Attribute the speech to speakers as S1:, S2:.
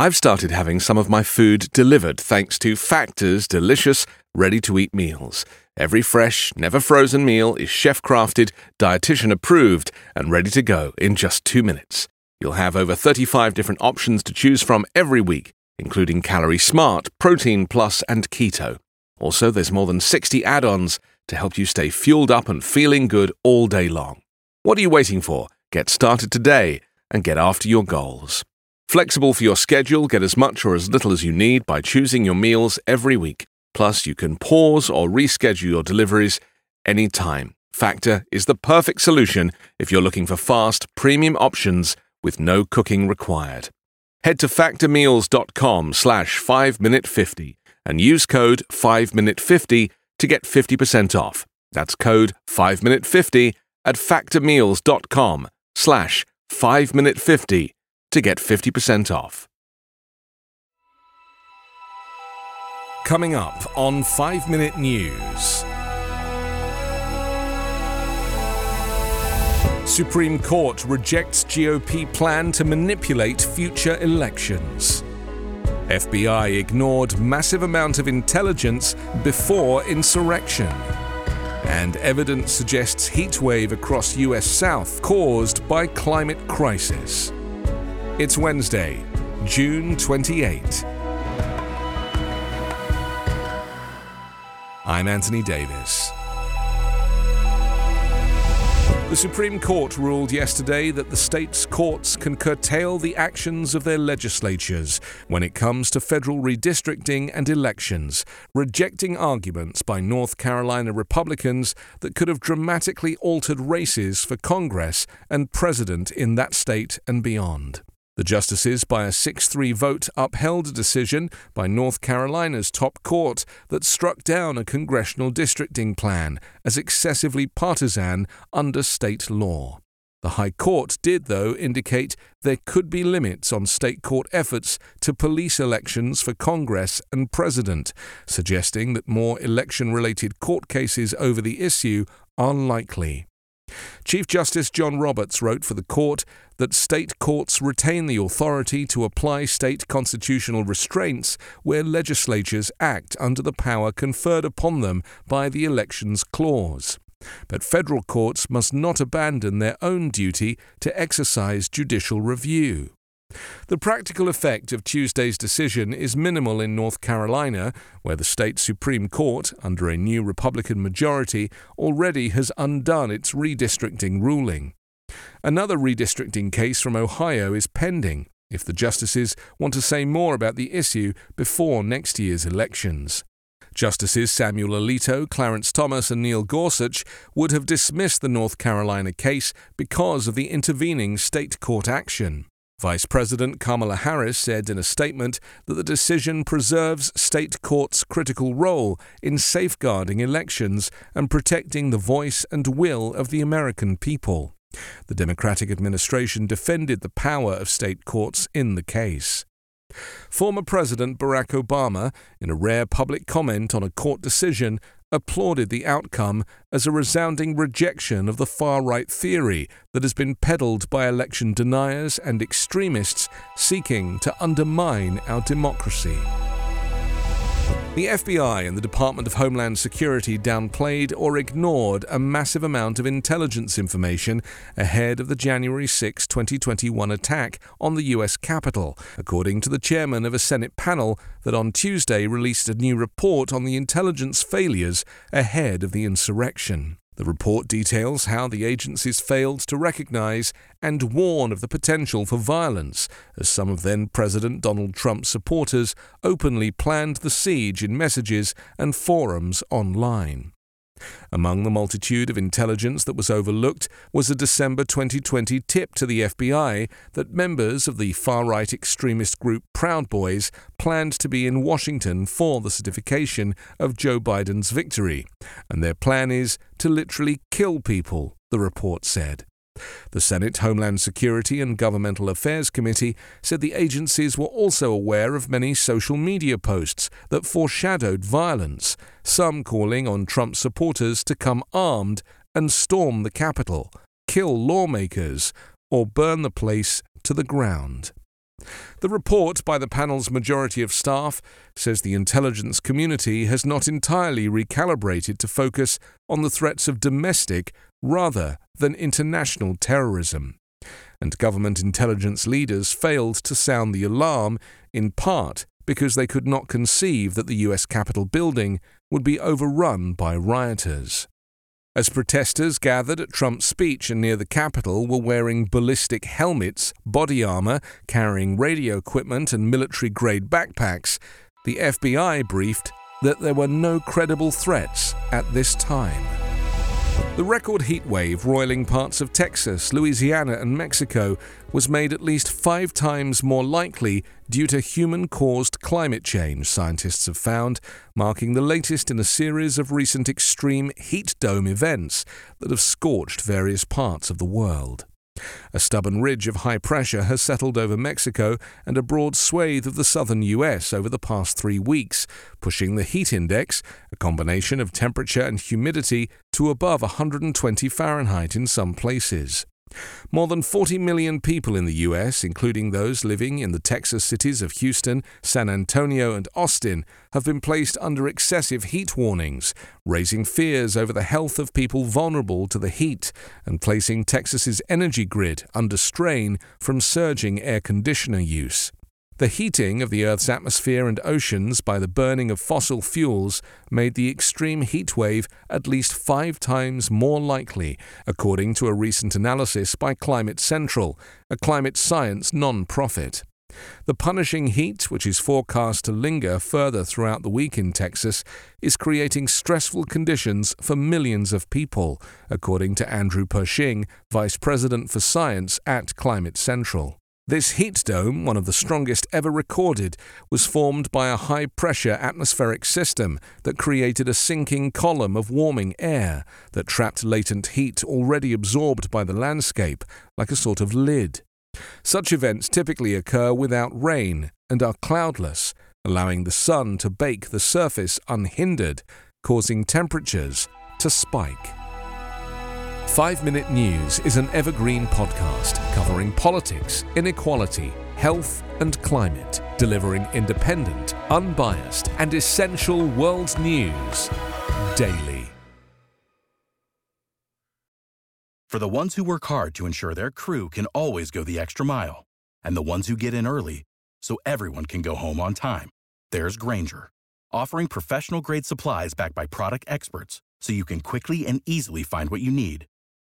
S1: I've started having some of my food delivered thanks to Factor's delicious, ready to eat meals. Every fresh, never frozen meal is chef crafted, dietitian approved, and ready to go in just two minutes. You'll have over 35 different options to choose from every week, including Calorie Smart, Protein Plus, and Keto. Also, there's more than 60 add ons to help you stay fueled up and feeling good all day long. What are you waiting for? Get started today and get after your goals. Flexible for your schedule, get as much or as little as you need by choosing your meals every week. Plus, you can pause or reschedule your deliveries anytime. Factor is the perfect solution if you're looking for fast, premium options with no cooking required. Head to factormeals.com slash 5minute50 and use code 5minute50 to get 50% off. That's code 5minute50 at factormeals.com slash 5minute50 to get 50% off. Coming up on 5 Minute News. Supreme Court rejects GOP plan to manipulate future elections. FBI ignored massive amount of intelligence before insurrection. And evidence suggests heatwave across US South caused by climate crisis. It's Wednesday, June 28. I'm Anthony Davis. The Supreme Court ruled yesterday that the state's courts can curtail the actions of their legislatures when it comes to federal redistricting and elections, rejecting arguments by North Carolina Republicans that could have dramatically altered races for Congress and President in that state and beyond. The justices, by a 6 3 vote, upheld a decision by North Carolina's top court that struck down a congressional districting plan as excessively partisan under state law. The High Court did, though, indicate there could be limits on state court efforts to police elections for Congress and President, suggesting that more election related court cases over the issue are likely. Chief Justice John Roberts wrote for the court that state courts retain the authority to apply state constitutional restraints where legislatures act under the power conferred upon them by the Elections Clause. But federal courts must not abandon their own duty to exercise judicial review. The practical effect of Tuesday's decision is minimal in North Carolina, where the state Supreme Court, under a new Republican majority, already has undone its redistricting ruling. Another redistricting case from Ohio is pending if the justices want to say more about the issue before next year's elections. Justices Samuel Alito, Clarence Thomas, and Neil Gorsuch would have dismissed the North Carolina case because of the intervening state court action. Vice President Kamala Harris said in a statement that the decision preserves state courts' critical role in safeguarding elections and protecting the voice and will of the American people. The Democratic administration defended the power of state courts in the case. Former President Barack Obama, in a rare public comment on a court decision, applauded the outcome as a resounding rejection of the far right theory that has been peddled by election deniers and extremists seeking to undermine our democracy. The FBI and the Department of Homeland Security downplayed or ignored a massive amount of intelligence information ahead of the January 6, 2021 attack on the U.S. Capitol, according to the chairman of a Senate panel that on Tuesday released a new report on the intelligence failures ahead of the insurrection. The report details how the agencies failed to recognize and warn of the potential for violence, as some of then President Donald Trump's supporters openly planned the siege in messages and forums online. Among the multitude of intelligence that was overlooked was a December 2020 tip to the FBI that members of the far right extremist group Proud Boys planned to be in Washington for the certification of Joe Biden's victory. And their plan is to literally kill people, the report said. The Senate Homeland Security and Governmental Affairs Committee said the agencies were also aware of many social media posts that foreshadowed violence, some calling on Trump supporters to come armed and storm the Capitol, kill lawmakers, or burn the place to the ground. The report by the panel's majority of staff says the intelligence community has not entirely recalibrated to focus on the threats of domestic rather than international terrorism. And government intelligence leaders failed to sound the alarm, in part because they could not conceive that the US Capitol building would be overrun by rioters. As protesters gathered at Trump's speech and near the Capitol were wearing ballistic helmets, body armor, carrying radio equipment, and military grade backpacks, the FBI briefed that there were no credible threats at this time. The record heat wave roiling parts of Texas, Louisiana, and Mexico was made at least five times more likely due to human caused climate change, scientists have found, marking the latest in a series of recent extreme heat dome events that have scorched various parts of the world. A stubborn ridge of high pressure has settled over Mexico and a broad swathe of the southern US over the past three weeks, pushing the heat index, a combination of temperature and humidity, to above 120 Fahrenheit in some places. More than 40 million people in the U.S., including those living in the Texas cities of Houston, San Antonio, and Austin, have been placed under excessive heat warnings, raising fears over the health of people vulnerable to the heat and placing Texas's energy grid under strain from surging air conditioner use. The heating of the Earth's atmosphere and oceans by the burning of fossil fuels made the extreme heat wave at least five times more likely, according to a recent analysis by Climate Central, a climate science non profit. The punishing heat, which is forecast to linger further throughout the week in Texas, is creating stressful conditions for millions of people, according to Andrew Pershing, Vice President for Science at Climate Central. This heat dome, one of the strongest ever recorded, was formed by a high pressure atmospheric system that created a sinking column of warming air that trapped latent heat already absorbed by the landscape like a sort of lid. Such events typically occur without rain and are cloudless, allowing the sun to bake the surface unhindered, causing temperatures to spike. 5 Minute News is an evergreen podcast covering politics, inequality, health, and climate, delivering independent, unbiased, and essential world news daily.
S2: For the ones who work hard to ensure their crew can always go the extra mile, and the ones who get in early so everyone can go home on time, there's Grainger, offering professional grade supplies backed by product experts so you can quickly and easily find what you need.